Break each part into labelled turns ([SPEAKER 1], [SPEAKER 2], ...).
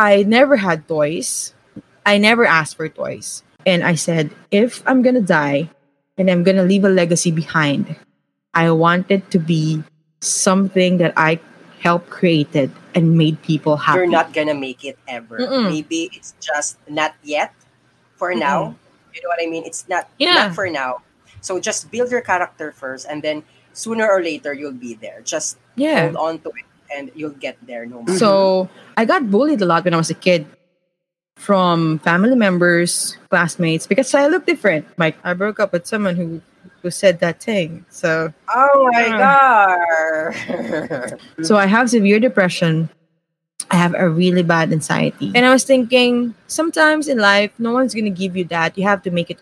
[SPEAKER 1] I never had toys. I never asked for toys. And I said, if I'm gonna die and I'm gonna leave a legacy behind, I want it to be something that I helped created and made people happy.
[SPEAKER 2] You're not gonna make it ever.
[SPEAKER 1] Mm-mm.
[SPEAKER 2] Maybe it's just not yet for now. You know what I mean? It's not
[SPEAKER 1] Yeah.
[SPEAKER 2] not for now. So just build your character first and then sooner or later you'll be there. Just
[SPEAKER 1] yeah.
[SPEAKER 2] hold on to it and you'll get there no matter.
[SPEAKER 1] So I got bullied a lot when I was a kid from family members, classmates, because I look different. Like I broke up with someone who who said that thing. So
[SPEAKER 2] oh my
[SPEAKER 1] Yeah.
[SPEAKER 2] god.
[SPEAKER 1] so I have severe depression. I have a really bad anxiety. And I was thinking sometimes in life no one's going to give you that. You have to make it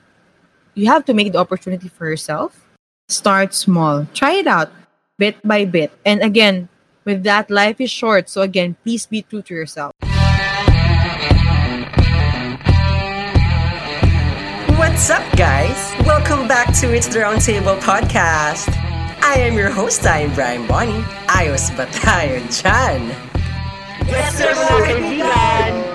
[SPEAKER 1] you have to make the opportunity for yourself. Start small. Try it out bit by bit. And again, with that life is short. So again, please be true to yourself.
[SPEAKER 2] What's up, guys? Welcome back to It's the Roundtable podcast. I am your host, I am Brian Bonnie. Ayos ba tayo dyan? Yes, sir, mga kaibigan!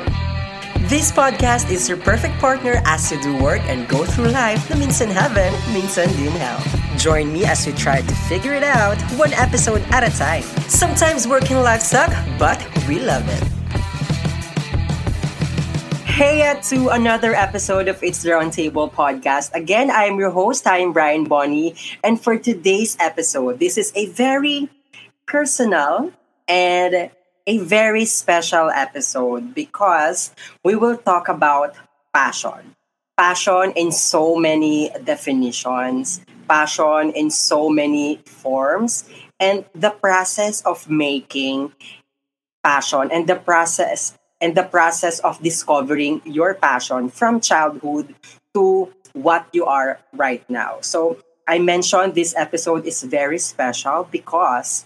[SPEAKER 2] This podcast is your perfect partner as you do work and go through life The na minsan heaven, minsan din hell. Join me as we try to figure it out one episode at a time. Sometimes work and life suck, but we love it. Hey to another episode of It's the Roundtable podcast. Again, I am your host, I am Brian Bonnie, and for today's episode, this is a very personal and a very special episode because we will talk about passion. Passion in so many definitions, passion in so many forms, and the process of making passion and the process and the process of discovering your passion from childhood to what you are right now. So I mentioned this episode is very special because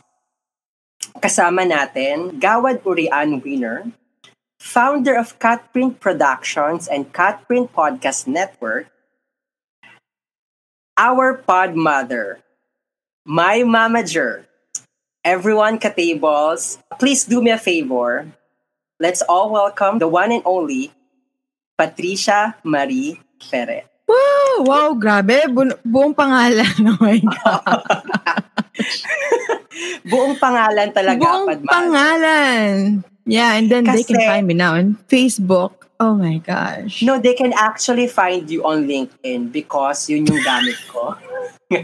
[SPEAKER 2] kasama natin Gawad Urian winner, founder of Cut Print Productions and Cut Print Podcast Network, our pod mother, my mamager, everyone ka-tables, please do me a favor. Let's all welcome the one and only Patricia Marie Ferrer.
[SPEAKER 1] Wow! Wow, grabe. Bu- buong pangalan. Oh my God.
[SPEAKER 2] Buong pangalan talaga,
[SPEAKER 1] buong
[SPEAKER 2] Padman.
[SPEAKER 1] pangalan. Yeah, and then they can
[SPEAKER 2] Kasi-
[SPEAKER 1] find me now on Facebook. Oh my gosh.
[SPEAKER 2] No, they can actually find you on LinkedIn because yun yung gamit ko.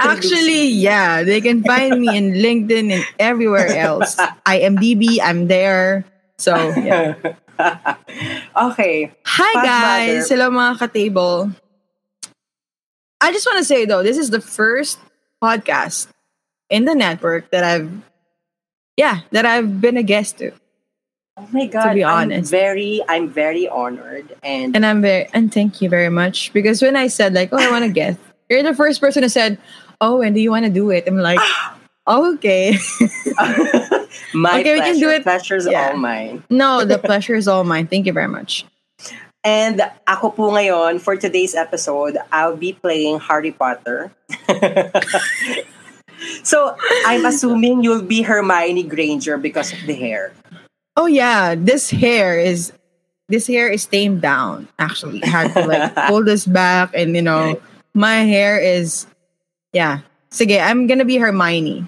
[SPEAKER 1] Actually, yeah, they can find me in LinkedIn and everywhere else. IMDb, I'm there. So, yeah.
[SPEAKER 2] okay.
[SPEAKER 1] Hi guys!
[SPEAKER 2] Mother.
[SPEAKER 1] Hello mga ka-table. I just want to say though, this is the first podcast in the network that I've, yeah, that I've been a guest to.
[SPEAKER 2] Oh my God.
[SPEAKER 1] To be
[SPEAKER 2] I'm
[SPEAKER 1] honest.
[SPEAKER 2] very, I'm very honored. And
[SPEAKER 1] And I'm very, and thank you very much. Because when I said like, oh, I want to guest, you're the first person who said, oh, and do you want to do it? I'm like, okay.
[SPEAKER 2] my
[SPEAKER 1] Okay, we can do it.
[SPEAKER 2] Pleasure's
[SPEAKER 1] Yeah.
[SPEAKER 2] all mine.
[SPEAKER 1] no, the pleasure is all mine. Thank you very much.
[SPEAKER 2] And ako po ngayon, for today's episode, I'll be playing Harry Potter. so, I'm assuming you'll be Hermione Granger because of the hair.
[SPEAKER 1] Oh yeah, this hair is this hair is tamed down. Actually, I had to like pull this back, and you know, my hair is yeah. Sige, I'm gonna be Hermione.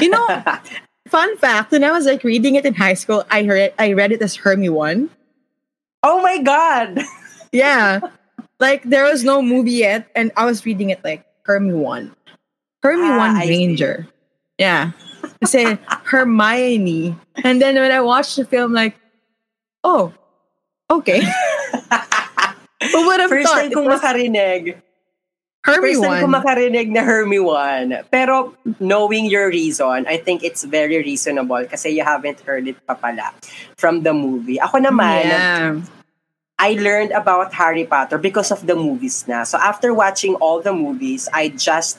[SPEAKER 1] You know, fun fact: when I was like reading it in high school, I heard I read it as Hermie One.
[SPEAKER 2] oh my God!
[SPEAKER 1] Yeah, like there was no movie yet, and I was reading it like Hermie One, Hermie
[SPEAKER 2] Ah,
[SPEAKER 1] One
[SPEAKER 2] I see.
[SPEAKER 1] Granger. Yeah, say Hermione, and then when I watched the film, like, oh, okay. Who would have
[SPEAKER 2] First
[SPEAKER 1] thought
[SPEAKER 2] time
[SPEAKER 1] it
[SPEAKER 2] kong
[SPEAKER 1] was
[SPEAKER 2] makarinig.
[SPEAKER 1] Hermie
[SPEAKER 2] First time
[SPEAKER 1] One?
[SPEAKER 2] makarinig na Hermie one. Pero knowing your reason, I think it's very reasonable kasi you haven't heard it pa pala from the movie. Ako naman,
[SPEAKER 1] Yeah.
[SPEAKER 2] I learned about Harry Potter because of the movies na. So after watching all the movies, I just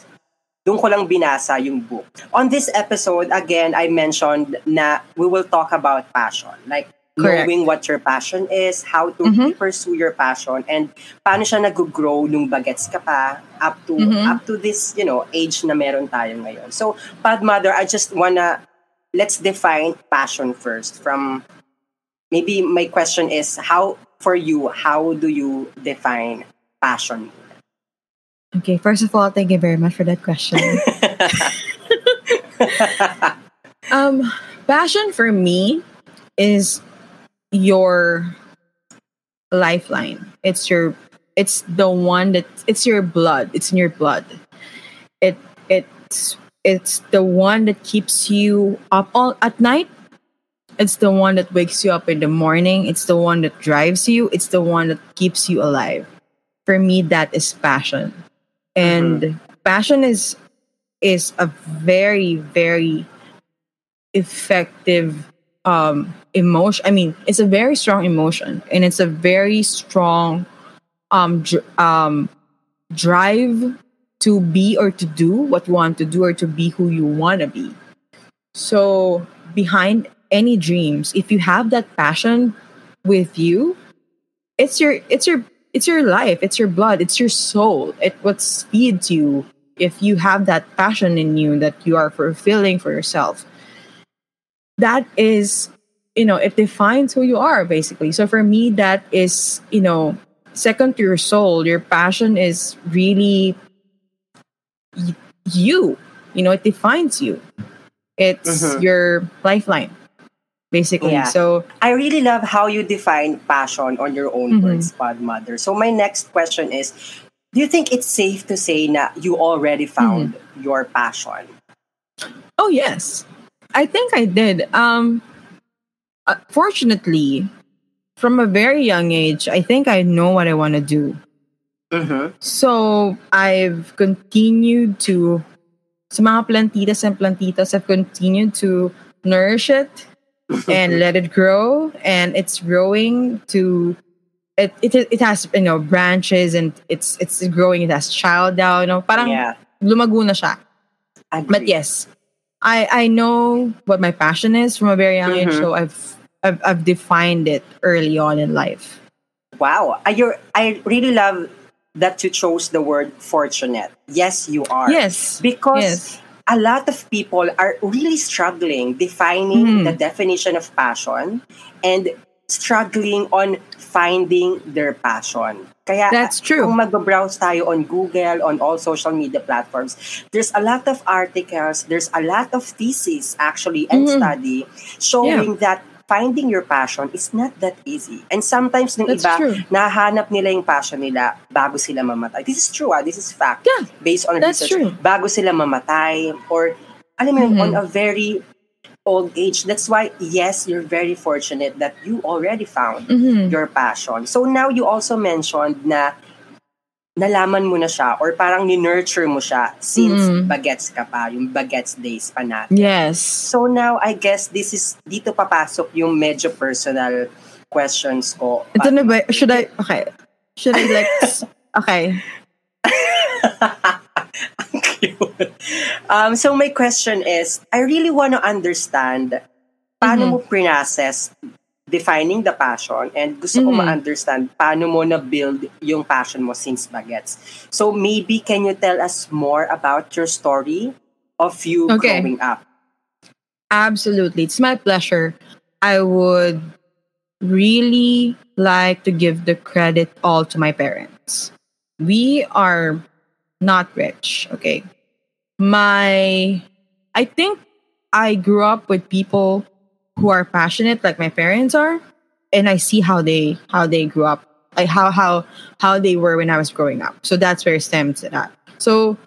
[SPEAKER 2] doon ko lang binasa yung book. On this episode, again, I mentioned na we will talk about passion. Like,
[SPEAKER 1] Correct.
[SPEAKER 2] knowing what your passion is, how to
[SPEAKER 1] Mhm.
[SPEAKER 2] pursue your passion, and paano siya nag-grow nung bagets ka pa up to
[SPEAKER 1] Mhm.
[SPEAKER 2] up to this, you know, age na meron tayo ngayon. So, Pod Mother, I just wanna let's define passion first. From maybe my question is how for you, how do you define passion?
[SPEAKER 1] Okay, first of all, thank you very much for that question. um, passion for me is your lifeline. It's your it's the one that it's your blood. It's in your blood. It it's it's the one that keeps you up all at night. It's the one that wakes you up in the morning. It's the one that drives you. It's the one that keeps you alive. For me, that is passion. And mm-hmm. passion is is a very, very effective um emotion. I mean, it's a very strong emotion and it's a very strong um, dr- um, drive to be or to do what you want to do or to be who you want to be. So, behind any dreams, if you have that passion with you, it's your it's your it's your life, it's your blood, it's your soul. It what feeds you if you have that passion in you that you are fulfilling for yourself. That is, you know, it defines who you are basically. So for me, that is, you know, second to your soul your passion is really you you know it defines you it's mm-hmm. your lifeline basically yeah. so
[SPEAKER 2] i really love how you define passion on your own mm-hmm. words pod mother so my next question is do you think it's safe to say that you already found mm-hmm. your passion
[SPEAKER 1] oh yes i think i did um uh, fortunately from a very young age, I think I know what I want to do. Mm-hmm. So I've continued to, sa mga plantitas and plantitas, I've continued to nourish it and let it grow. And it's growing to, it, it, it has, you know, branches and it's it's growing. It has child down, you know, parang yeah. lumago na siya. But yes, I, I know what my passion is from a very young mm-hmm. age. So I've I've, I've defined it early on in life.
[SPEAKER 2] Wow. I, I really love that you chose the word fortunate. Yes, you are.
[SPEAKER 1] Yes.
[SPEAKER 2] Because
[SPEAKER 1] yes.
[SPEAKER 2] a lot of people are really struggling defining mm. the definition of passion and struggling on finding their passion.
[SPEAKER 1] Kaya That's true.
[SPEAKER 2] kung mag-browse tayo on Google, on all social media platforms, there's a lot of articles, there's a lot of theses actually and mm-hmm. study showing yeah. that finding your passion is not that easy. And sometimes ng That's iba, true. nahanap nila yung passion nila bago sila mamatay. This is true, ah. This is fact.
[SPEAKER 1] Yeah,
[SPEAKER 2] based on
[SPEAKER 1] That's
[SPEAKER 2] research.
[SPEAKER 1] True.
[SPEAKER 2] Bago sila mamatay or alam mo mm-hmm. on a very old age. That's why, yes, you're very fortunate that you already found mm-hmm. your passion. So now you also mentioned na nalaman mo na siya or parang ni-nurture mo siya since mm. bagets ka pa, yung bagets days pa natin.
[SPEAKER 1] Yes.
[SPEAKER 2] So now, I guess this is, dito papasok yung medyo personal questions ko.
[SPEAKER 1] Ito na ba, should I, okay, should I like, okay.
[SPEAKER 2] cute. Um, so my question is, I really want to understand paano mm-hmm. mo process defining the passion and gusto mm-hmm. ko ma-understand paano mo na-build yung passion mo since bagets. So maybe can you tell us more about your story of you okay. growing up?
[SPEAKER 1] Absolutely. It's my pleasure. I would really like to give the credit all to my parents. We are not rich, okay? My I think I grew up with people who are passionate like my parents are and i see how they how they grew up like how how how they were when i was growing up so that's where it stems to that so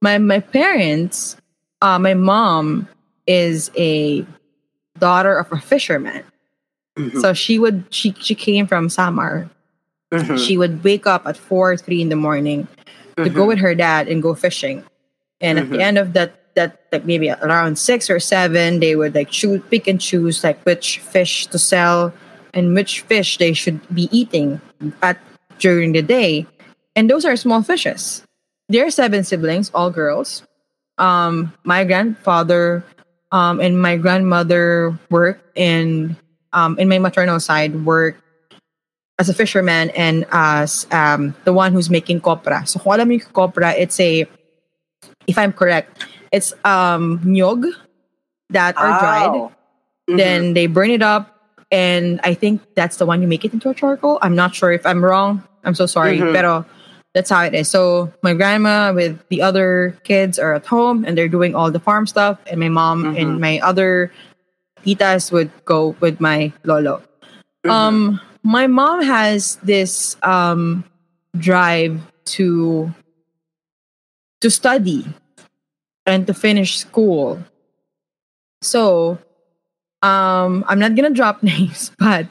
[SPEAKER 1] my my parents uh my mom is a daughter of a fisherman mm-hmm. so she would she she came from samar mm-hmm. she would wake up at four three in the morning mm-hmm. to go mm-hmm. with her dad and go fishing and at the mm-hmm. end of that that like maybe around six or seven they would like choose pick and choose like which fish to sell and which fish they should be eating at during the day. And those are small fishes. There are seven siblings all girls. Um my grandfather um and my grandmother worked in um in my maternal side work as a fisherman and as um the one who's making copra. So kung copra it's a if i'm correct it's um nyog. that are dried.
[SPEAKER 2] Oh. Mhm.
[SPEAKER 1] Then they burn it up, and I think that's the one you make it into a charcoal. I'm not sure if I'm wrong. I'm so sorry,
[SPEAKER 2] Mhm.
[SPEAKER 1] pero that's how it is. So my grandma with the other kids are at home, and they're doing all the farm stuff, and my mom and
[SPEAKER 2] Mhm.
[SPEAKER 1] my other titas would go with my lolo.
[SPEAKER 2] Mhm.
[SPEAKER 1] Um, my mom has this um drive to to study and to finish school. So, um, I'm not gonna drop names, but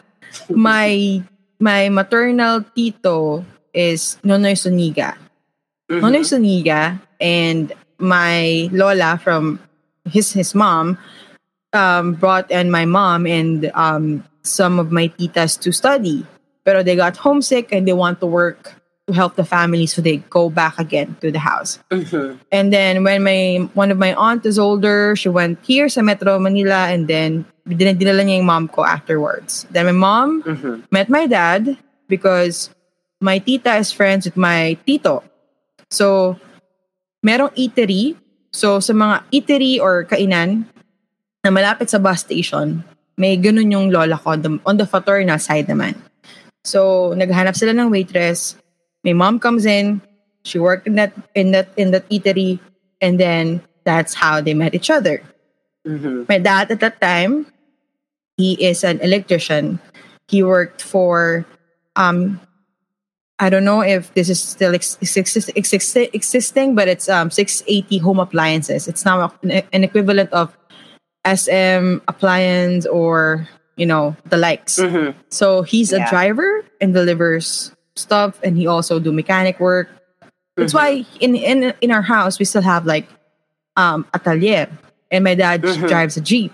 [SPEAKER 1] my my maternal tito is Nonoy Zuñiga.
[SPEAKER 2] Mhm.
[SPEAKER 1] Nonoy Zuñiga and my lola from his his mom um, brought and my mom and um, some of my titas to study. Pero they got homesick and they want to work to help the family, so they go back again to the house.
[SPEAKER 2] Mhm.
[SPEAKER 1] And then when my one of my aunt is older, she went here sa Metro Manila and then din- dinala niya yung mom ko afterwards. Then my mom
[SPEAKER 2] Mhm.
[SPEAKER 1] met my dad because my tita is friends with my tito. So, merong eatery. So, sa mga eatery or kainan na malapit sa bus station, may ganun yung lola ko on the, on the fraternal side naman. So, naghanap sila ng waitress. My mom comes in. She worked in that in that in that eatery, and then that's how they met each other.
[SPEAKER 2] Mhm.
[SPEAKER 1] My dad at that time, he is an electrician. He worked for, um, I don't know if this is still ex- exist- exist- existing, but it's um 680 home appliances. It's now an, equivalent of SM appliance or you know the likes.
[SPEAKER 2] Mhm.
[SPEAKER 1] So he's a driver and delivers stuff, and he also do mechanic work. That's
[SPEAKER 2] Mhm.
[SPEAKER 1] why in in in our house we still have like um atelier, and my dad
[SPEAKER 2] Mhm.
[SPEAKER 1] drives a jeep.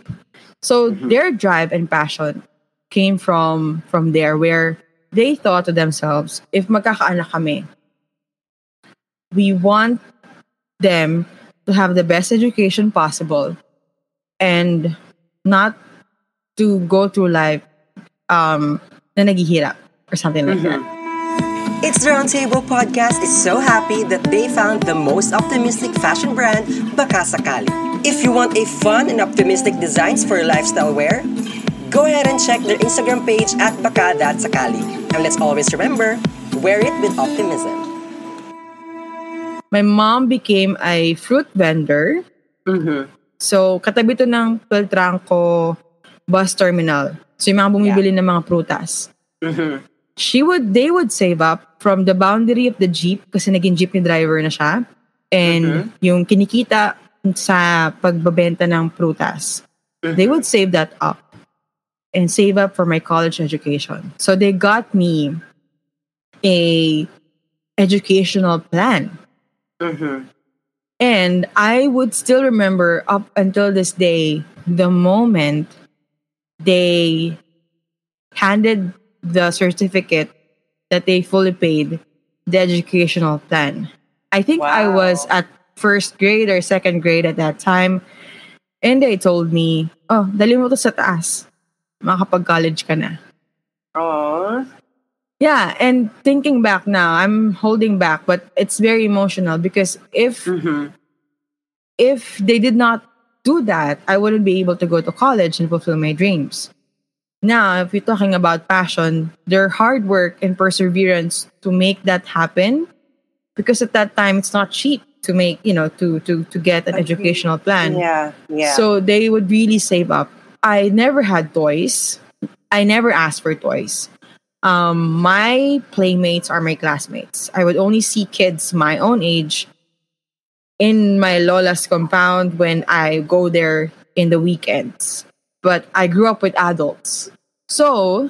[SPEAKER 1] So
[SPEAKER 2] Mhm.
[SPEAKER 1] their drive and passion came from from there, where they thought to themselves, if magkakaanak kami, we want them to have the best education possible, and not to go through life um na naghihirap or something like that.
[SPEAKER 2] It's the Roundtable Podcast is so happy that they found the most optimistic fashion brand, Baka Sakali. If you want a fun and optimistic designs for your lifestyle wear, go ahead and check their Instagram page at Baka.sakali. And let's always remember, wear it with optimism.
[SPEAKER 1] My mom became a fruit vendor.
[SPEAKER 2] Mm-hmm.
[SPEAKER 1] So, katabi to ng Philtranco bus terminal. So, yung mga bumibili ng mga prutas.
[SPEAKER 2] Mm-hmm.
[SPEAKER 1] She would, they would save up from the boundary of the jeep kasi naging jeepney driver na siya. And yung kinikita sa pagbabenta ng prutas, they would save that up and save up for my college education. So, they got me a educational plan.
[SPEAKER 2] Mm-hmm.
[SPEAKER 1] And I would still remember up until this day the moment they handed the certificate that they fully paid the educational plan. I think I was at first grade or second grade at that time. And they told me, oh, dali mo to sa taas. Makakapag-college ka na.
[SPEAKER 2] Aww.
[SPEAKER 1] Yeah, and thinking back now, I'm holding back, but it's very emotional because if
[SPEAKER 2] Mm-hmm.
[SPEAKER 1] if they did not do that, I wouldn't be able to go to college and fulfill my dreams. Now, if you're talking about passion, their hard work and perseverance to make that happen, because at that time it's not cheap to make, you know, to to to get an educational plan.
[SPEAKER 2] Yeah, yeah.
[SPEAKER 1] So they would really save up. I never had toys. I never asked for toys. Um, my playmates are my classmates. I would only see kids my own age in my Lola's compound when I go there in the weekends. But I grew up with adults. So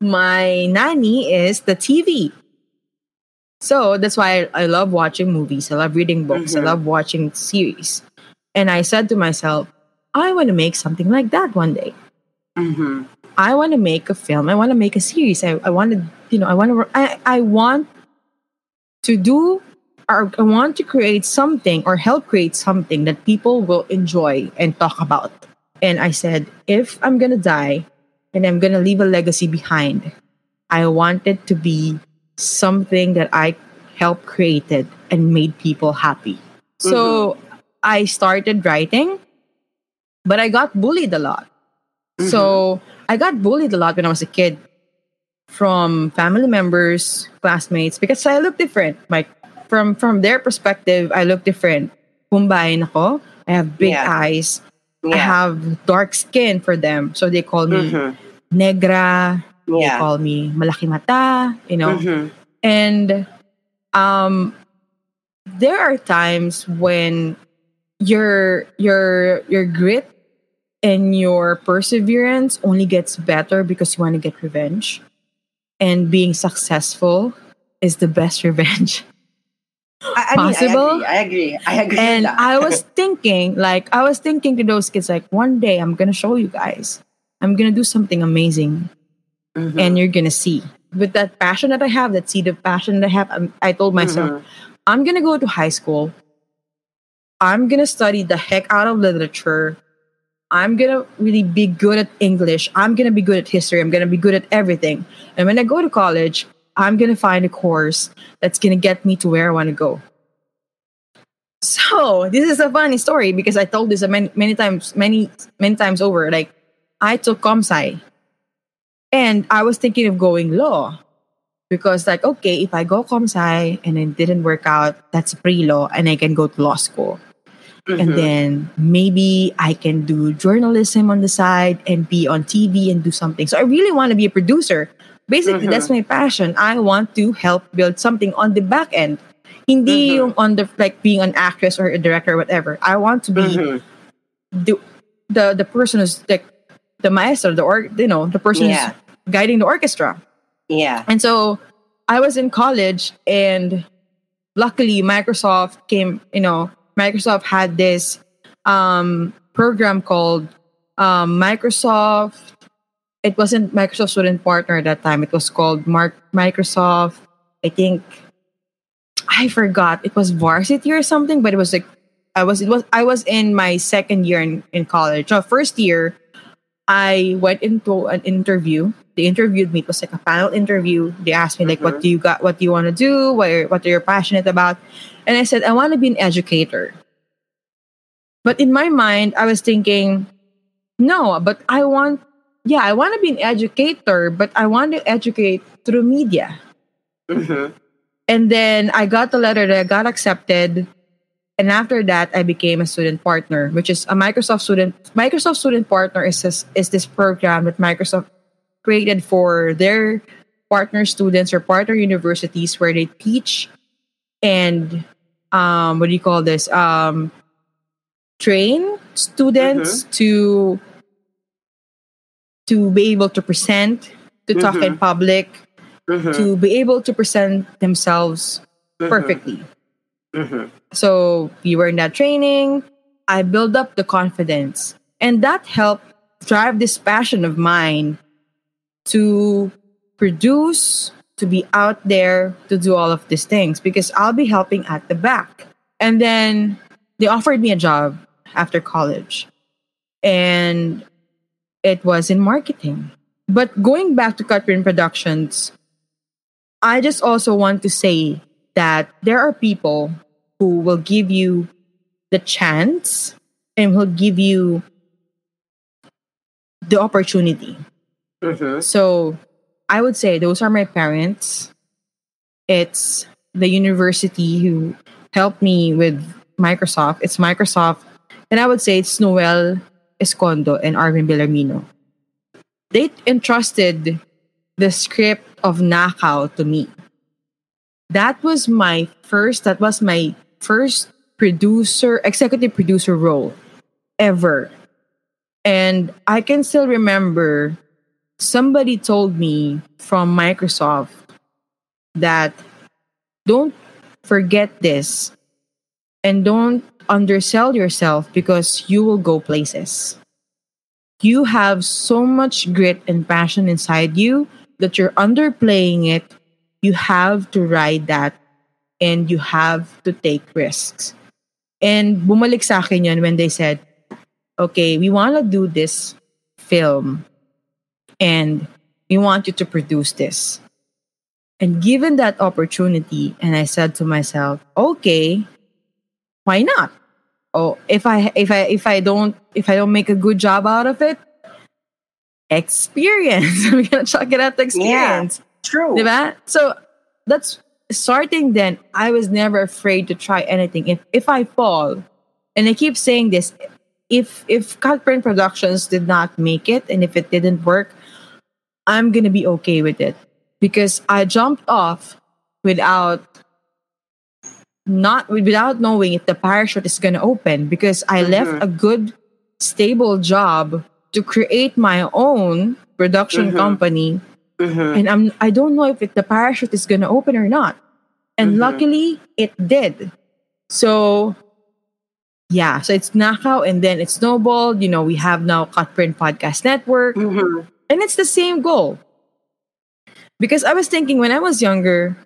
[SPEAKER 1] my nanny is the TV. So that's why I, I love watching movies. I love reading books.
[SPEAKER 2] Mhm.
[SPEAKER 1] I love watching series. And I said to myself, I want to make something like that one day.
[SPEAKER 2] mm-hmm.
[SPEAKER 1] I want to make a film. I want to make a series. I, I want to, you know, I want to, I, I want to do, or I want to create something or help create something that people will enjoy and talk about. And I said, if I'm going to die and I'm going to leave a legacy behind, I want it to be something that I helped created and made people happy. So mm-hmm. I started writing But I got bullied a lot. Mm-hmm. So I got bullied a lot when I was a kid from family members, classmates, because I look different. Like from from their perspective, I look different. Kumbayin ako. I have big
[SPEAKER 2] Yeah.
[SPEAKER 1] eyes. I
[SPEAKER 2] Yeah.
[SPEAKER 1] have dark skin for them. So they call me
[SPEAKER 2] Mhm.
[SPEAKER 1] negra. They call me malaki mata, you know.
[SPEAKER 2] Mhm.
[SPEAKER 1] And um there are times when your your your grit and your perseverance only gets better because you want to get revenge. And being successful is the best revenge.
[SPEAKER 2] I, I
[SPEAKER 1] Possible?
[SPEAKER 2] Mean, I agree. I agree. I agree.
[SPEAKER 1] And. I was thinking, like, I was thinking to those kids, like, one day I'm gonna show you guys. I'm gonna do something amazing,
[SPEAKER 2] Mhm.
[SPEAKER 1] and you're gonna see. With that passion that I have, that seed of passion that I have, I'm, I told myself,
[SPEAKER 2] Mhm.
[SPEAKER 1] I'm gonna go to high school. I'm gonna study the heck out of literature. I'm gonna really be good at English. I'm gonna be good at history. I'm gonna be good at everything. And when I go to college, I'm gonna find a course that's gonna get me to where I wanna go. So this is a funny story because I told this many, many times, many many times over. Like I took comsci, and I was thinking of going law because like okay if i go comsci and it didn't work out that's pre-law and i can go to law school and
[SPEAKER 2] Mhm.
[SPEAKER 1] then maybe i can do journalism on the side and be on tv and do something so i really want to be a producer basically that's my passion i want to help build something on the back end hindi
[SPEAKER 2] Mhm.
[SPEAKER 1] yung on the like being an actress or a director or whatever i want to be
[SPEAKER 2] Mhm.
[SPEAKER 1] the the the person who's like the maestro the or you know the person
[SPEAKER 2] Yeah.
[SPEAKER 1] who's guiding the orchestra
[SPEAKER 2] Yeah.
[SPEAKER 1] and so I was in college, and luckily, Microsoft came, you know, Microsoft had this um, program called um, Microsoft. It wasn't Microsoft Student Partner at that time. It was called Mark Microsoft. I think I forgot. It was varsity or something, but it was like I was it was I was in my second year in, in college. So first year, I went into an interview. They interviewed me. It was like a panel interview. They asked me like,
[SPEAKER 2] Mhm.
[SPEAKER 1] "What do you got? What do you want to do? What are, what are you passionate about?" And I said, "I want to be an educator." But in my mind, I was thinking, "No, but I want, yeah, I want to be an educator, but I want to educate through media."
[SPEAKER 2] Mhm.
[SPEAKER 1] And then I got the letter that I got accepted. And after that, I became a student partner, which is a Microsoft student. Microsoft Student Partner is this, is this program that Microsoft created for their partner students or partner universities where they teach and um, what do you call this? Um, train students to to be able to present, to talk in
[SPEAKER 2] Mhm.
[SPEAKER 1] public,
[SPEAKER 2] Mhm.
[SPEAKER 1] to be able to present themselves
[SPEAKER 2] Mhm.
[SPEAKER 1] perfectly.
[SPEAKER 2] Mhm.
[SPEAKER 1] So we were in that training. I built up the confidence, and that helped drive this passion of mine to produce, to be out there, to do all of these things because I'll be helping at the back. And then they offered me a job after college, and it was in marketing. But going back to Cut Print Productions, I just also want to say that there are people who will give you the chance and will give you the opportunity.
[SPEAKER 2] Mhm.
[SPEAKER 1] So I would say those are my parents. It's the university who helped me with Microsoft. It's Microsoft. And I would say it's Noel Escondo and Arvin Belarmino. They entrusted the script of Nakaw to me. That was my first, that was my first producer, executive producer role ever. And I can still remember somebody told me from Microsoft that don't forget this and don't undersell yourself because you will go places. You have so much grit and passion inside you that you're underplaying it. You have to ride that and you have to take risks. And bumalik sa akin yun when they said, okay, we want to do this film and we want you to produce this. And given that opportunity, and I said to myself, okay, why not? Oh if i if i if i don't if i don't make a good job out of it experience i'm gonna chuck it out the experience
[SPEAKER 2] True.
[SPEAKER 1] Diba? So that's starting then I was never afraid to try anything. If if I fall, and I keep saying this, if if Cut Print Productions did not make it and if it didn't work, I'm gonna be okay with it. Because I jumped off without not without knowing if the parachute is gonna open because I left a good stable job to create my own production company
[SPEAKER 2] Mhm.
[SPEAKER 1] and I'm I don't know if it, the parachute is gonna open or not. And
[SPEAKER 2] Mhm.
[SPEAKER 1] luckily, it did. So yeah, so it's knockout and then it snowballed. You know, we have now Cut Print Podcast Network,
[SPEAKER 2] Mhm.
[SPEAKER 1] and it's the same goal. Because I was thinking when I was younger,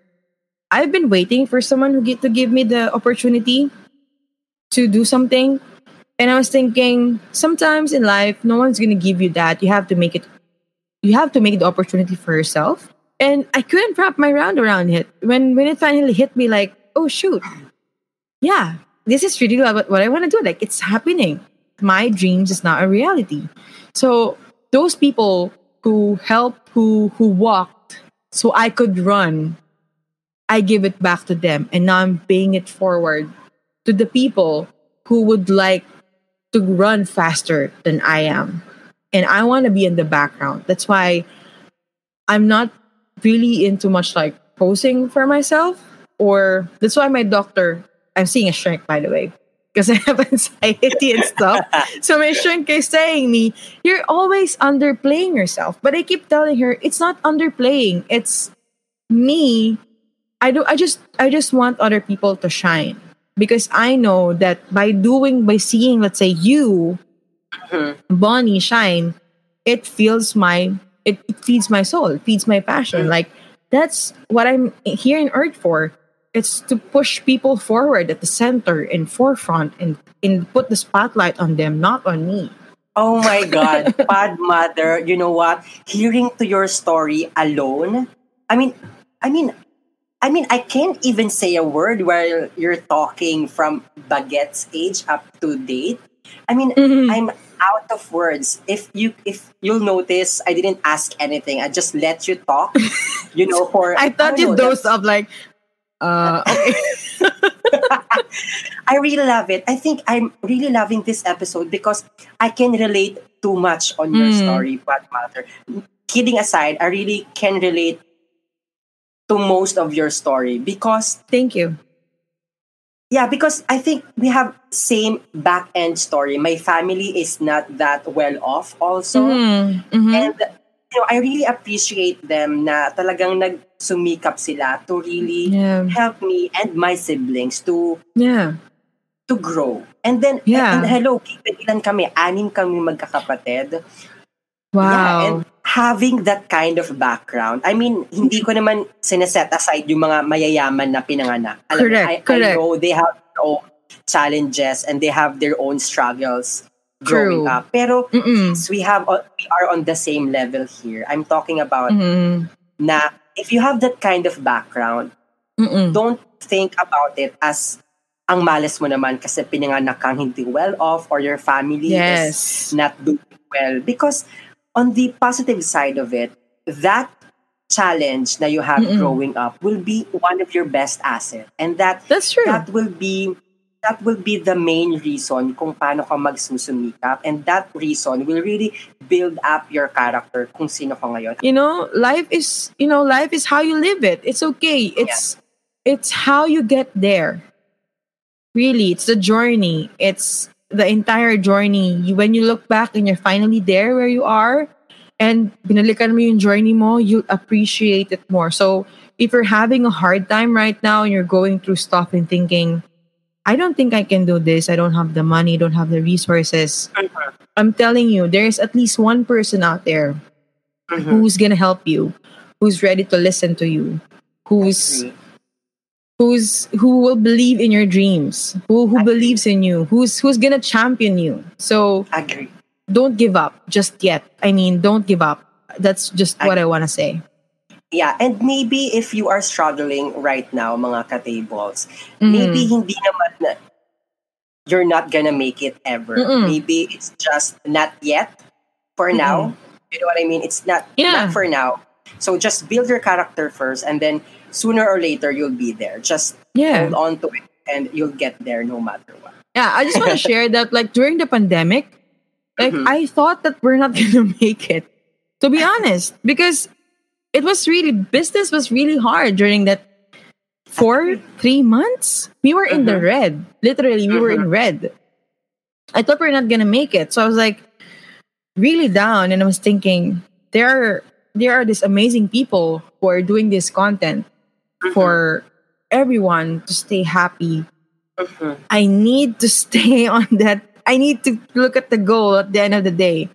[SPEAKER 1] I've been waiting for someone who get to give me the opportunity to do something. And I was thinking, sometimes in life, no one's gonna give you that. You have to make it you have to make the opportunity for yourself. And I couldn't wrap my round around it. When when it finally hit me like, oh shoot. Yeah, this is really what, what I want to do. Like it's happening. My dreams is not a reality. So those people who helped, who who walked so I could run, I give it back to them. And now I'm paying it forward to the people who would like to run faster than I am. And I want to be in the background. That's why I'm not really into much like posing for myself. Or that's why my doctor, I'm seeing a shrink by the way, because I have anxiety and stuff. so my shrink is saying me, you're always underplaying yourself. But I keep telling her, it's not underplaying. It's me. I do I just I just want other people to shine. Because I know that by doing by seeing, let's say you,
[SPEAKER 2] Mhm.
[SPEAKER 1] Bonnie shine, it feels my it, it feeds my soul, feeds my passion. Like that's what I'm here in Earth for. It's to push people forward at the center and forefront and, and put the spotlight on them, not on me.
[SPEAKER 2] Oh my God, Pod Mother, you know what? Hearing to your story alone, I mean, I mean, I mean, I can't even say a word while you're talking from Baguette's age up to date. I mean,
[SPEAKER 1] Mhm.
[SPEAKER 2] I'm out of words. If you if you'll notice, I didn't ask anything. I just let you talk. You know, for
[SPEAKER 1] I thought you
[SPEAKER 2] know,
[SPEAKER 1] dozed off like, uh, okay.
[SPEAKER 2] I really love it. I think I'm really loving this episode because I can relate too much on your
[SPEAKER 1] Mm.
[SPEAKER 2] story, Pod Mother. Kidding aside, I really can relate to most of your story because
[SPEAKER 1] Thank you.
[SPEAKER 2] yeah, because I think we have same back end story. My family is not that well off also.
[SPEAKER 1] Mhm, mhm.
[SPEAKER 2] And you know, I really appreciate them na talagang nagsumikap sila to really
[SPEAKER 1] Yeah.
[SPEAKER 2] help me and my siblings to
[SPEAKER 1] Yeah.
[SPEAKER 2] to grow. And then,
[SPEAKER 1] Yeah.
[SPEAKER 2] and hello, ilan kami? Anim kami magkakapatid.
[SPEAKER 1] Wow.
[SPEAKER 2] Yeah, and having that kind of background, I mean, hindi ko naman sineset aside yung mga mayayaman na pinanganak. Alam
[SPEAKER 1] Correct,
[SPEAKER 2] I, I
[SPEAKER 1] correct.
[SPEAKER 2] know they have their own challenges and they have their own struggles growing
[SPEAKER 1] True.
[SPEAKER 2] up. Pero
[SPEAKER 1] Mm-mm.
[SPEAKER 2] since we have we are on the same level here. I'm talking about
[SPEAKER 1] Mhm.
[SPEAKER 2] na if you have that kind of background,
[SPEAKER 1] Mm-mm.
[SPEAKER 2] don't think about it as ang malas mo naman kasi pinanganak kang hindi well off or your family is
[SPEAKER 1] Yes.
[SPEAKER 2] not doing well. Because on the positive side of it, that challenge that you have
[SPEAKER 1] Mm-mm.
[SPEAKER 2] growing up will be one of your best assets. And that
[SPEAKER 1] That's true.
[SPEAKER 2] that will be that will be the main reason kung paano ka magsusumikap and that reason will really build up your character kung sino ka ngayon.
[SPEAKER 1] you know life is you know life is how you live it it's okay it's it's how you get there really it's the journey it's the entire journey. You, when you look back and you're finally there where you are and binalikan mo yung journey mo you'll appreciate it more. So if you're having a hard time right now and you're going through stuff and thinking i don't think i can do this. I don't have the money I don't have the resources. I'm telling you there's at least one person out there
[SPEAKER 2] Mhm.
[SPEAKER 1] who's gonna help you, who's ready to listen to you, who's
[SPEAKER 2] Agree.
[SPEAKER 1] Who's who will believe in your dreams, who who
[SPEAKER 2] Agree.
[SPEAKER 1] believes in you, who's who's gonna champion you. So
[SPEAKER 2] Agree.
[SPEAKER 1] don't give up just yet. I mean, don't give up. That's just what I wanna say.
[SPEAKER 2] Yeah, and maybe if you are struggling right now, mga ka-tables,
[SPEAKER 1] Mhm.
[SPEAKER 2] maybe hindi naman na, you're not gonna make it ever.
[SPEAKER 1] Mm-mm.
[SPEAKER 2] Maybe it's just not yet for now. You know what I mean? It's not
[SPEAKER 1] Yeah.
[SPEAKER 2] not for now. So just build your character first, and then sooner or later you'll be there. Just
[SPEAKER 1] Yeah.
[SPEAKER 2] hold on to it, and you'll get there no matter what.
[SPEAKER 1] Yeah, I just want to share that like during the pandemic, like
[SPEAKER 2] Mhm.
[SPEAKER 1] I thought that we're not gonna make it. To be honest, because it was really business was really hard during that four three months. We were in the
[SPEAKER 2] Mhm.
[SPEAKER 1] red. Literally, we were in red. I thought we are not gonna make it, so I was like really down, and I was thinking there are there are these amazing people who are doing this content for everyone to stay happy
[SPEAKER 2] Mhm.
[SPEAKER 1] I need to stay on that. I need to look at the goal at the end of the day.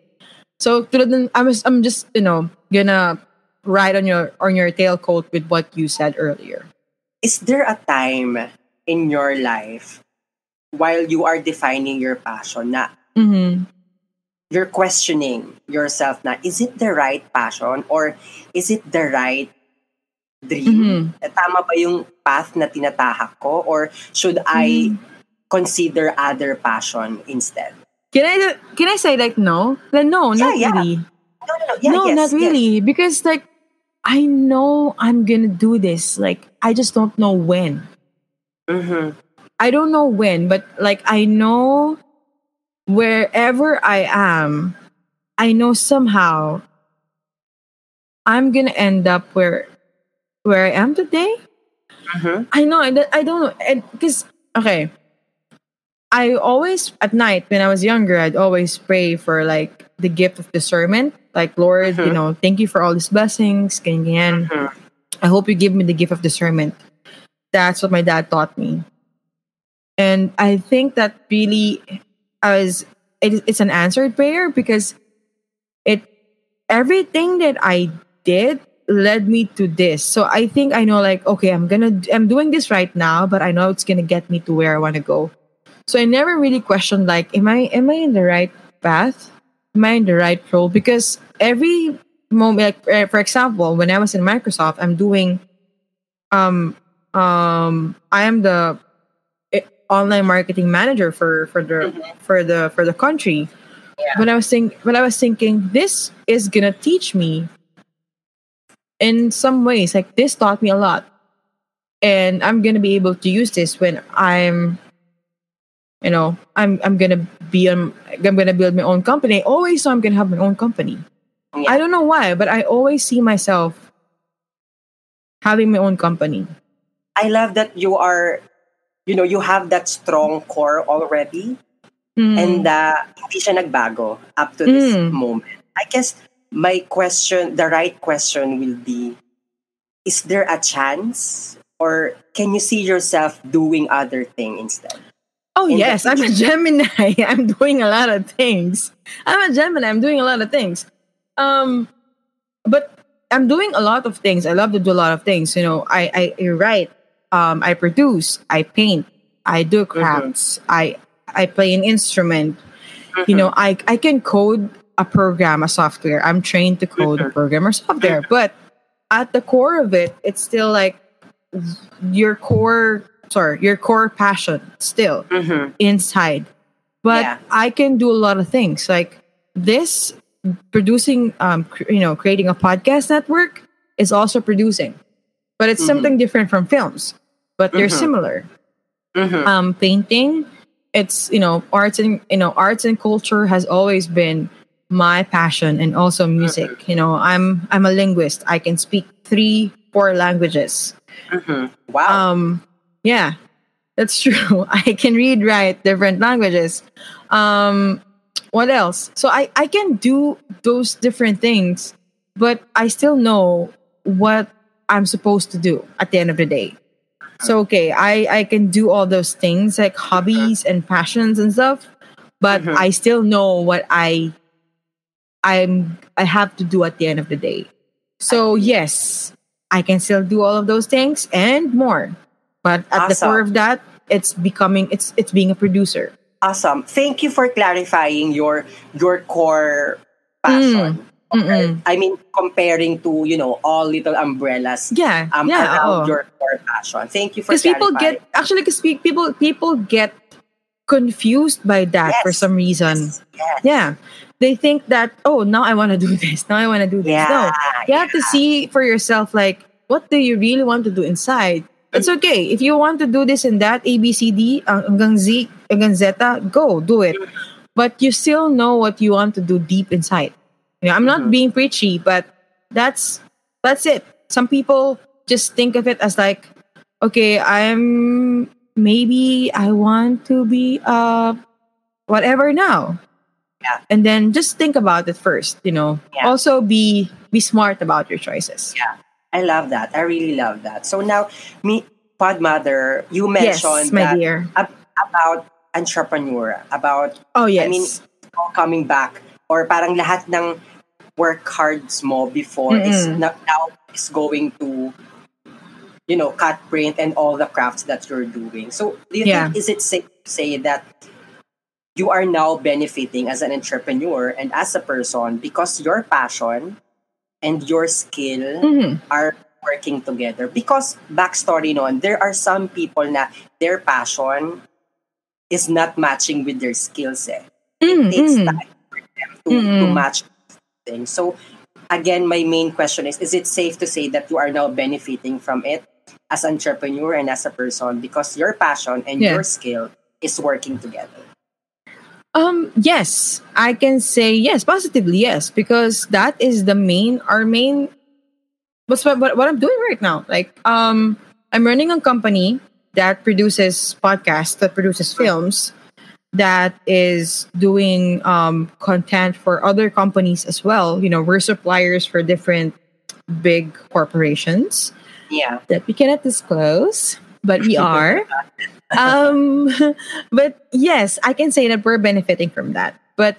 [SPEAKER 1] So tulad ng- I was I'm just, you know, gonna ride on your on your tailcoat with what you said earlier.
[SPEAKER 2] Is there a time in your life while you are defining your passion na
[SPEAKER 1] Mm-hmm.
[SPEAKER 2] You're questioning yourself na is it the right passion or is it the right dream?
[SPEAKER 1] Mhm.
[SPEAKER 2] Tama ba yung path na tinatahak ko or should I
[SPEAKER 1] Mm-hmm.
[SPEAKER 2] consider other passion instead?
[SPEAKER 1] Can I can I say like no? Like no, not
[SPEAKER 2] Yeah, yeah.
[SPEAKER 1] really.
[SPEAKER 2] No, no, no. Yeah,
[SPEAKER 1] no,
[SPEAKER 2] yes,
[SPEAKER 1] not
[SPEAKER 2] yes.
[SPEAKER 1] really. Because like I know I'm gonna do this. Like I just don't know when.
[SPEAKER 2] Mhm.
[SPEAKER 1] I don't know when, but like I know wherever I am, I know somehow I'm gonna end up where where I am today.
[SPEAKER 2] Mhm.
[SPEAKER 1] I know, I, I don't know, and because okay, I always at night when I was younger, I'd always pray for like the gift of discernment, like Lord, you
[SPEAKER 2] Mhm.
[SPEAKER 1] know, thank you for all these blessings, ganyan.
[SPEAKER 2] Mhm.
[SPEAKER 1] I hope you give me the gift of discernment. That's what my dad taught me. And I think that really I was it, it's an answered prayer because it everything that I did led me to this. So I think I know like okay, I'm going to I'm doing this right now, but I know it's going to get me to where I want to go. So I never really questioned like am I am I in the right path? Am I in the right role? Because every moment like for example when i was in microsoft i'm doing um um i am the online marketing manager for for the mm-hmm. for the for the country
[SPEAKER 2] Yeah.
[SPEAKER 1] when i was think when i was thinking this is gonna teach me in some ways like this taught me a lot and i'm gonna be able to use this when i'm you know i'm i'm gonna be on i'm gonna build my own company I always so i'm gonna have my own company
[SPEAKER 2] Yeah.
[SPEAKER 1] I don't know why, but I always see myself having my own company.
[SPEAKER 2] I love that you are, you know, you have that strong core already
[SPEAKER 1] Mm.
[SPEAKER 2] and uh, hindi siya nagbago up to this
[SPEAKER 1] Mm.
[SPEAKER 2] moment. I guess my question, the right question will be, is there a chance or can you see yourself doing other thing instead?
[SPEAKER 1] oh
[SPEAKER 2] in
[SPEAKER 1] yes, I'm a Gemini. I'm doing a lot of things. I'm a Gemini. I'm doing a lot of things. Um, but I'm doing a lot of things. I love to do a lot of things. You know, I I, I write. Um, I produce. I paint. I do mm-hmm. crafts. I I play an instrument. you know mm-hmm. i i can code a program a software i'm trained to code a mm-hmm. program or software but at the core of it it's still like your core sorry your core passion still inside but
[SPEAKER 2] Yeah.
[SPEAKER 1] i can do a lot of things like this producing um cr- you know creating a podcast network is also producing but it's something different from films but they're
[SPEAKER 2] Mhm.
[SPEAKER 1] similar.
[SPEAKER 2] Mhm.
[SPEAKER 1] um painting it's you know arts and you know arts and culture has always been my passion and also music. You know i'm i'm a linguist. I can speak three four languages.
[SPEAKER 2] Mhm. Wow.
[SPEAKER 1] um yeah that's true. I can read write different languages. Um what else? So i i can do those different things but i still know what i'm supposed to do at the end of the day so okay i i can do all those things like hobbies and passions and stuff but
[SPEAKER 2] Mhm.
[SPEAKER 1] i still know what i i'm i have to do at the end of the day so yes i can still do all of those things and more but at the core of that it's becoming it's it's being a producer
[SPEAKER 2] Awesome. Thank you for clarifying your your core passion. Okay?
[SPEAKER 1] Mm-mm.
[SPEAKER 2] I mean, comparing to you know all little umbrellas
[SPEAKER 1] yeah
[SPEAKER 2] um,
[SPEAKER 1] yeah
[SPEAKER 2] around
[SPEAKER 1] oo.
[SPEAKER 2] your core passion. Thank you for
[SPEAKER 1] because people get actually because people people get confused by that
[SPEAKER 2] Yes.
[SPEAKER 1] for some reason.
[SPEAKER 2] Yes.
[SPEAKER 1] Yeah. They think that, oh, now I want to do this. Now I want to do this.
[SPEAKER 2] Yeah.
[SPEAKER 1] No. You have to see for yourself, like, what do you really want to do inside? It's okay. If you want to do this and that, A, B, C, D, uh, hanggang Z, hanggang Zeta, go, do it. But you still know what you want to do deep inside. You know, I'm not
[SPEAKER 2] Mhm.
[SPEAKER 1] being preachy, but that's that's it. Some people just think of it as like, okay, I'm maybe I want to be uh whatever now.
[SPEAKER 2] Yeah.
[SPEAKER 1] And then just think about it first, you know.
[SPEAKER 2] Yeah.
[SPEAKER 1] Also be be smart about your choices. Yeah.
[SPEAKER 2] I love that. I really love that. So now, me, Pod Mother, you
[SPEAKER 1] Yes,
[SPEAKER 2] mentioned
[SPEAKER 1] my
[SPEAKER 2] that
[SPEAKER 1] dear.
[SPEAKER 2] ab- about entrepreneur, about
[SPEAKER 1] Oh yes.
[SPEAKER 2] I mean, coming back, or parang lahat ng work cards mo before is
[SPEAKER 1] Mm-mm.
[SPEAKER 2] na- now is going to, you know, cut print and all the crafts that you're doing. So, do you
[SPEAKER 1] Yeah.
[SPEAKER 2] think is it safe to say that you are now benefiting as an entrepreneur and as a person because your passion and your skill
[SPEAKER 1] Mhm.
[SPEAKER 2] are working together. Because backstory noon, there are some people na their passion is not matching with their skills. Eh. It takes
[SPEAKER 1] mm.
[SPEAKER 2] time for them to, to
[SPEAKER 1] Mm-mm.
[SPEAKER 2] match things. So again, my main question is: Is it safe to say that you are now benefiting from it as an entrepreneur and as a person because your passion and
[SPEAKER 1] Yeah.
[SPEAKER 2] your skill is working together?
[SPEAKER 1] Um, yes, I can say yes, positively yes, because that is the main, our main. What's what, what, what I'm doing right now? Like, um, I'm running a company that produces podcasts, that produces films, that is doing um content for other companies as well. You know, we're suppliers for different big corporations
[SPEAKER 2] Yeah.
[SPEAKER 1] that we cannot disclose, but we are. um, but yes, I can say that we're benefiting from that. But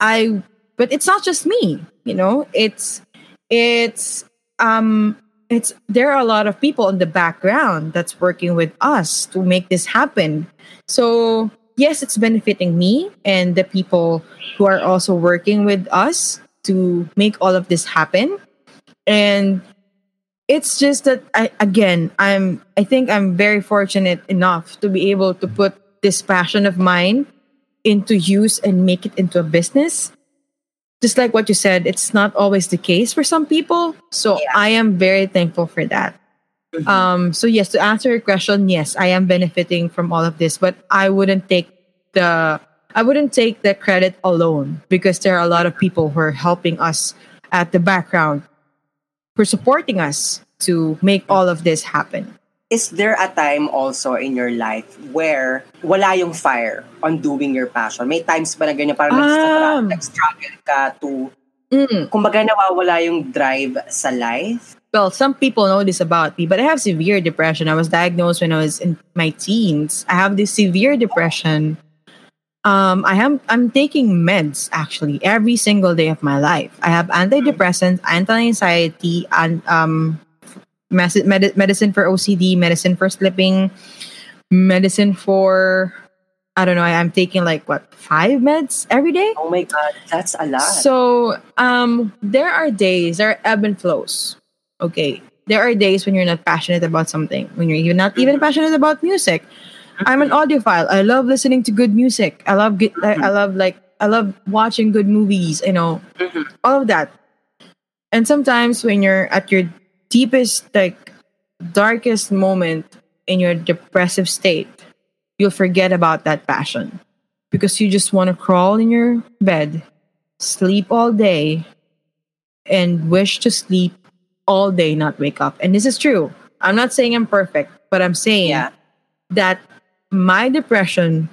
[SPEAKER 1] I, but it's not just me. You know, it's it's um it's there are a lot of people in the background that's working with us to make this happen. So yes, it's benefiting me and the people who are also working with us to make all of this happen. And it's just that I again I'm I think I'm very fortunate enough to be able to put this passion of mine into use and make it into a business. Just like what you said, it's not always the case for some people. So
[SPEAKER 2] Yeah.
[SPEAKER 1] I am very thankful for that.
[SPEAKER 2] Mhm.
[SPEAKER 1] Um so yes, to answer your question, yes, I am benefiting from all of this, but I wouldn't take the I wouldn't take the credit alone because there are a lot of people who are helping us at the background for supporting us to make all of this happen.
[SPEAKER 2] Is there a time also in your life where wala yung fire on doing your passion? May times ba na ganyan parang
[SPEAKER 1] Um.
[SPEAKER 2] nag-struggle ka to,
[SPEAKER 1] Mm.
[SPEAKER 2] kumbaga nawawala yung drive sa life?
[SPEAKER 1] Well, some people know this about me, but I have severe depression. I was diagnosed when I was in my teens. I have this severe depression. Um, I am I'm taking meds actually every single day of my life. I have antidepressants, anti-anxiety, and um, medi- medicine for OCD, medicine for sleeping, medicine for I don't know. I, I'm taking like what five meds every day.
[SPEAKER 2] Oh my God, that's a lot.
[SPEAKER 1] So um there are days, there are ebb and flows. Okay. There are days when you're not passionate about something, when you're even not even mm-hmm. passionate about music. Mm-hmm. I'm an audiophile. I love listening to good music. I love good I, I mm-hmm. love like I love watching good movies, you know, all of that. And sometimes when you're at your deepest, like darkest moment in your depressive state, you'll forget about that passion because you just want to crawl in your bed, sleep all day, and wish to sleep all day, not wake up. And this is true. I'm not saying I'm perfect, but I'm saying
[SPEAKER 2] yeah.
[SPEAKER 1] that my depression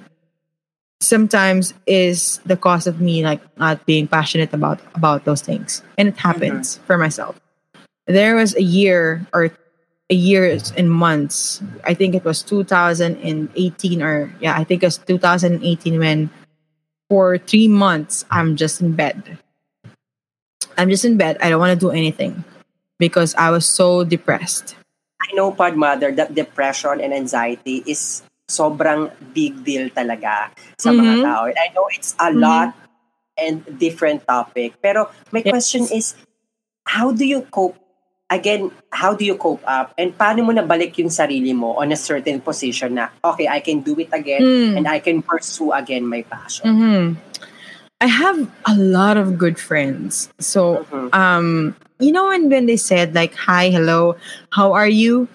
[SPEAKER 1] sometimes is the cause of me like not being passionate about about those things. And it happens mm-hmm. for myself. There was a year or a years and months. I think it was 2018 or yeah i think it was 2018 when for three months i'm just in bed. I'm just in bed. I don't want to do anything because i was so depressed
[SPEAKER 2] I know, Pod Mother, that depression and anxiety is sobrang big deal talaga sa mga
[SPEAKER 1] Mhm.
[SPEAKER 2] tao. And I know it's a
[SPEAKER 1] Mhm.
[SPEAKER 2] lot and different topic. Pero my
[SPEAKER 1] Yes.
[SPEAKER 2] question is, how do you cope again, how do you cope up? And paano mo nabalik yung sarili mo on a certain position na, okay, I can do it again
[SPEAKER 1] Mm.
[SPEAKER 2] and I can pursue again my passion.
[SPEAKER 1] hmm I have a lot of good friends. So,
[SPEAKER 2] Mhm.
[SPEAKER 1] um, you know, when, when they said, like, hi, hello, how are you?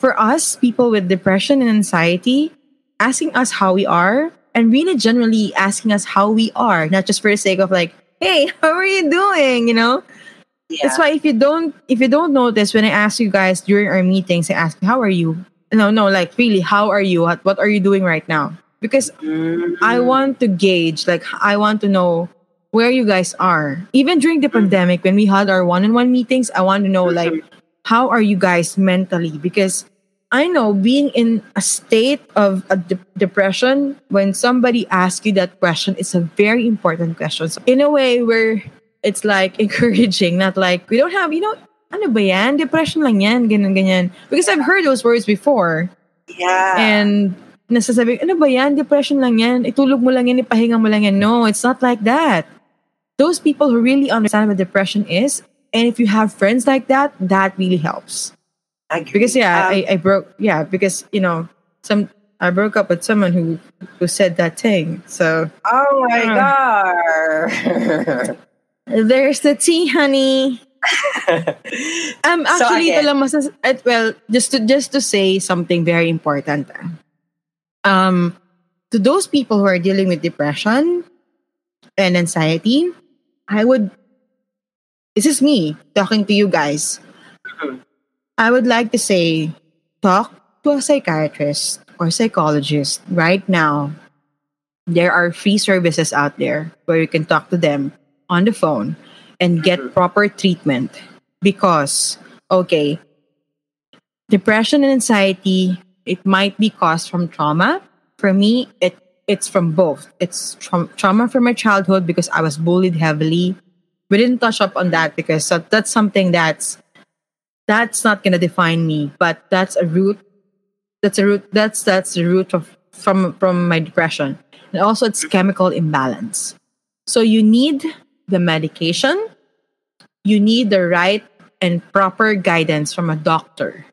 [SPEAKER 1] For us, people with depression and anxiety, asking us how we are and really generally asking us how we are, not just for the sake of, like, hey, how are you doing? You know?
[SPEAKER 2] Yeah.
[SPEAKER 1] That's why if you don't if you don't notice when I ask you guys during our meetings, I ask how are you? No, no, like really, how are you? What what are you doing right now? Because
[SPEAKER 2] Mm.
[SPEAKER 1] I want to gauge, like I want to know where you guys are. Even during the hmm. pandemic, when we had our one-on-one meetings, I want to know like how are you guys mentally? Because I know being in a state of a de- depression when somebody asks you that question, it's a very important question. So in a way where it's like encouraging, not like we don't have, you know, ano ba yan? Depression lang yan, ganyan, ganyan. Because I've heard those words before.
[SPEAKER 2] Yeah.
[SPEAKER 1] And nasasabi, ano ba yan? Depression lang yan. Itulog mo lang yan, ipahinga mo lang yan. No, it's not like that. Those people who really understand what depression is, and if you have friends like that, that really helps. Because yeah,
[SPEAKER 2] Um,
[SPEAKER 1] I, I broke yeah, because you know, some I broke up with someone who who said that thing. So
[SPEAKER 2] oh my
[SPEAKER 1] Uh.
[SPEAKER 2] god.
[SPEAKER 1] there's the tea, honey. Um,
[SPEAKER 2] So,
[SPEAKER 1] actually, ito
[SPEAKER 2] again-
[SPEAKER 1] masas- well, just to just to say something very important. ah. Um, to those people who are dealing with depression and anxiety, I would. This is me talking to you guys.
[SPEAKER 2] Mhm.
[SPEAKER 1] I would like to say, talk to a psychiatrist or psychologist right now. There are free services out there where you can talk to them on the phone and get
[SPEAKER 2] Mhm.
[SPEAKER 1] proper treatment because okay depression and anxiety it might be caused from trauma for me it it's from both. It's tra- trauma from my childhood because i was bullied heavily. We didn't touch up on that because that- that's something that's that's not going to define me but that's a root that's a root that's that's the root of from from my depression. And also it's chemical imbalance. So you need the medication. You need the right and proper guidance from a doctor.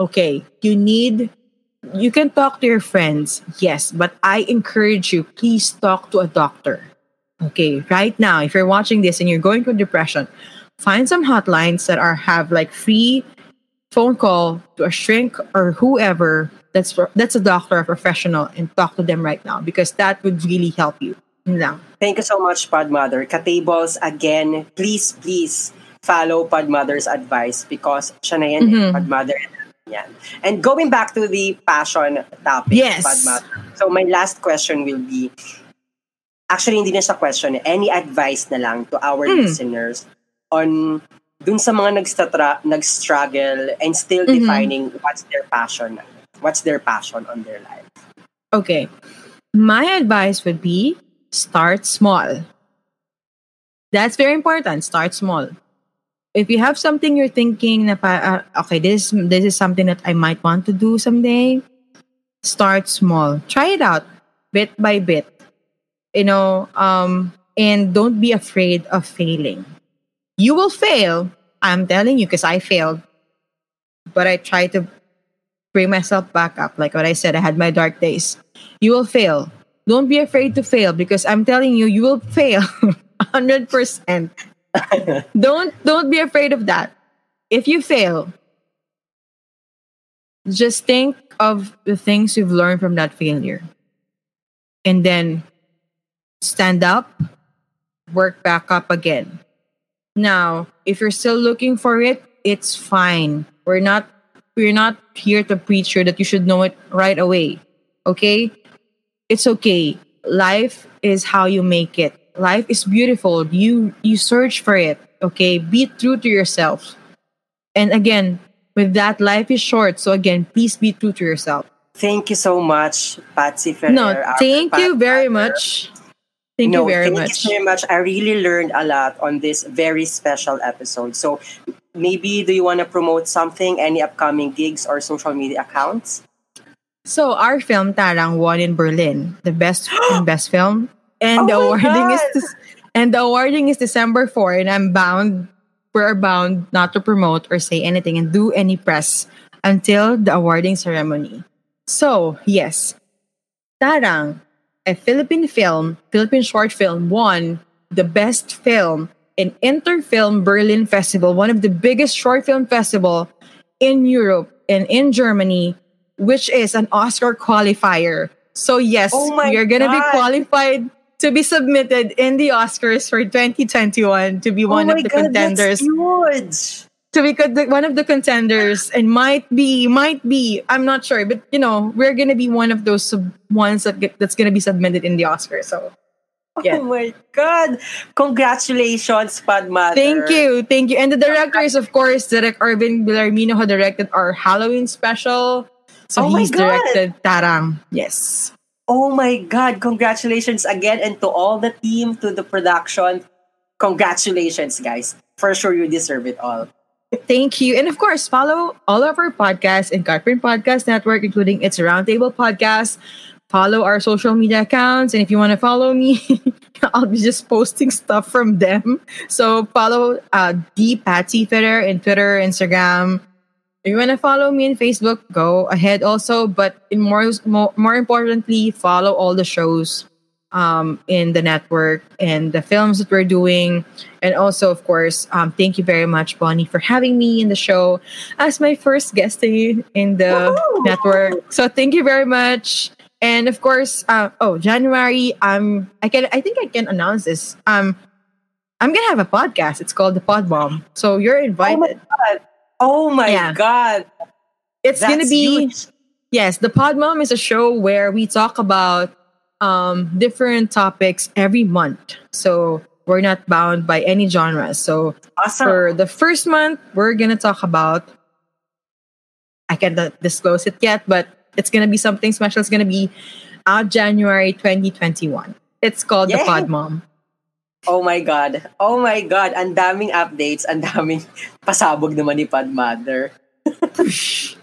[SPEAKER 1] Okay you need you can talk to your friends yes but i encourage you please talk to a doctor okay right now if you're watching this and you're going through depression find some hotlines that are have like free phone call to a shrink or whoever that's that's a doctor a professional and talk to them right now because that would really help you lang.
[SPEAKER 2] Thank you so much, Pod Mother. Katables, again, please, please follow Pod Mother's advice because siya na yan, eh,
[SPEAKER 1] Mhm.
[SPEAKER 2] Pod Mother. Yan. And going back to the passion topic,
[SPEAKER 1] Yes.
[SPEAKER 2] Podmother. So my last question will be, actually hindi na siya question, any advice na lang to our
[SPEAKER 1] Mm.
[SPEAKER 2] listeners on dun sa mga nagstatra, nag-struggle and still
[SPEAKER 1] Mhm.
[SPEAKER 2] defining what's their passion, what's their passion on their life.
[SPEAKER 1] Okay. My advice would be start small. That's very important. Start small. If you have something you're thinking na pa, uh, okay, this this is something that I might want to do someday, start small. Try it out bit by bit. You know, um and don't be afraid of failing. You will fail. I'm telling you because I failed. But I try to bring myself back up. Like what I said, I had my dark days. You will fail. Don't be afraid to fail because I'm telling you, you will fail 100%. don't don't be afraid of that. If you fail, just think of the things you've learned from that failure. And then stand up, work back up again. Now, if you're still looking for it, it's fine. We're not we're not here to preach you that you should know it right away. Okay? It's okay. Life is how you make it. Life is beautiful. You you search for it. Okay? Be true to yourself. And again, with that, life is short. So again, please be true to yourself.
[SPEAKER 2] Thank you so much, Patsy Ferrer.
[SPEAKER 1] No,
[SPEAKER 2] uh,
[SPEAKER 1] thank you very much. Thank
[SPEAKER 2] no,
[SPEAKER 1] you very much.
[SPEAKER 2] thank
[SPEAKER 1] much.
[SPEAKER 2] you very much. I really learned a lot on this very special episode. So maybe do you want to promote something, any upcoming gigs or social media accounts?
[SPEAKER 1] So our film Tarang won in Berlin, the best best film, and
[SPEAKER 2] Oh
[SPEAKER 1] the awarding is
[SPEAKER 2] God!
[SPEAKER 1] this, and the awarding is December 4 and I'm bound we're bound not to promote or say anything and do any press until the awarding ceremony. So, yes, Tarang, a Philippine film, Philippine short film, won the best film in Interfilm Berlin Festival, one of the biggest short film festival in Europe and in Germany, which is an Oscar qualifier. So yes,
[SPEAKER 2] Oh
[SPEAKER 1] are gonna be qualified to be submitted in the Oscars for 2021 to be one
[SPEAKER 2] oh
[SPEAKER 1] of the
[SPEAKER 2] God,
[SPEAKER 1] contenders
[SPEAKER 2] That's huge.
[SPEAKER 1] to be one of the contenders and might be might be i'm not sure but you know we're gonna be one of those sub- ones that get, that's gonna be submitted in the Oscars. so oh Yeah.
[SPEAKER 2] Oh my God. Congratulations, Pod Mother.
[SPEAKER 1] thank you thank you and the director is of course Derek Arvin Belarmino who directed our halloween special so
[SPEAKER 2] Oh my
[SPEAKER 1] he's
[SPEAKER 2] God.
[SPEAKER 1] directed tarang yes
[SPEAKER 2] Oh my God. Congratulations again and to all the team, to the production. Congratulations, guys. For sure, you deserve it all.
[SPEAKER 1] Thank you. And of course, follow all of our podcasts in Cut Print Podcast Network, including It's Roundtable Podcast. Follow our social media accounts. And if you want to follow me, I'll be just posting stuff from them. So follow uh, the Patsy Ferrer in Twitter, Instagram. If you want to follow me on Facebook, go ahead also. But in more, more, more importantly, follow all the shows um, in the network and the films that we're doing. And also, of course, um, thank you very much, Bonnie, for having me in the show as my first guesting in the
[SPEAKER 2] Woohoo!
[SPEAKER 1] network. So thank you very much. And of course, uh, oh, January, um, I can, I think I can announce this. Um, I'm gonna have a podcast. It's called the Pod Mom. So you're
[SPEAKER 2] Oh
[SPEAKER 1] invited.
[SPEAKER 2] God. Oh my
[SPEAKER 1] Yeah.
[SPEAKER 2] God.
[SPEAKER 1] it's gonna be
[SPEAKER 2] huge.
[SPEAKER 1] Yes, the Pod Mom is a show where we talk about um, different topics every month. So we're not bound by any genre. So
[SPEAKER 2] Awesome.
[SPEAKER 1] for the first month, we're gonna talk about. I cannot disclose it yet, but it's gonna be something special. It's gonna be out January 2021. It's called the Pod Mom.
[SPEAKER 2] Oh my God. Oh my God. Ang daming updates. Ang daming pasabog naman ni Padmother.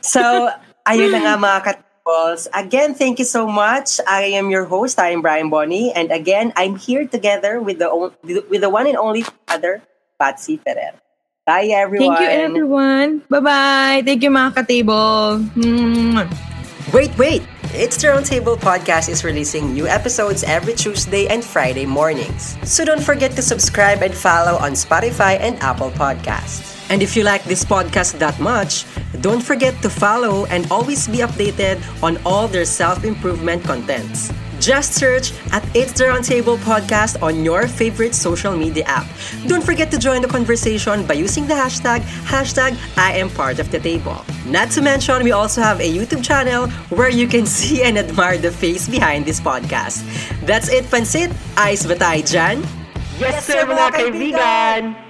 [SPEAKER 2] So, ayun na nga mga katipols. Again, thank you so much. I am your host. I am Brian Bonnie. And again, I'm here together with the with the one and only father, Patsy Ferrer. Bye, everyone.
[SPEAKER 1] Thank you, everyone. Bye bye. Thank you, mga katable. Mwah.
[SPEAKER 2] Wait, wait! It's the Roundtable Podcast is releasing new episodes every Tuesday and Friday mornings. So don't forget to subscribe and follow on Spotify and Apple Podcasts. And if you like this podcast that much, don't forget to follow and always be updated on all their self-improvement contents. Just search at It's the Roundtable Podcast on your favorite social media app. Don't forget to join the conversation by using the hashtag, hashtag I am part of the table. Not to mention, we also have a YouTube channel where you can see and admire the face behind this podcast. That's it, Pansit. Ice Batay Jan.
[SPEAKER 3] Yes, sir, mga kaibigan!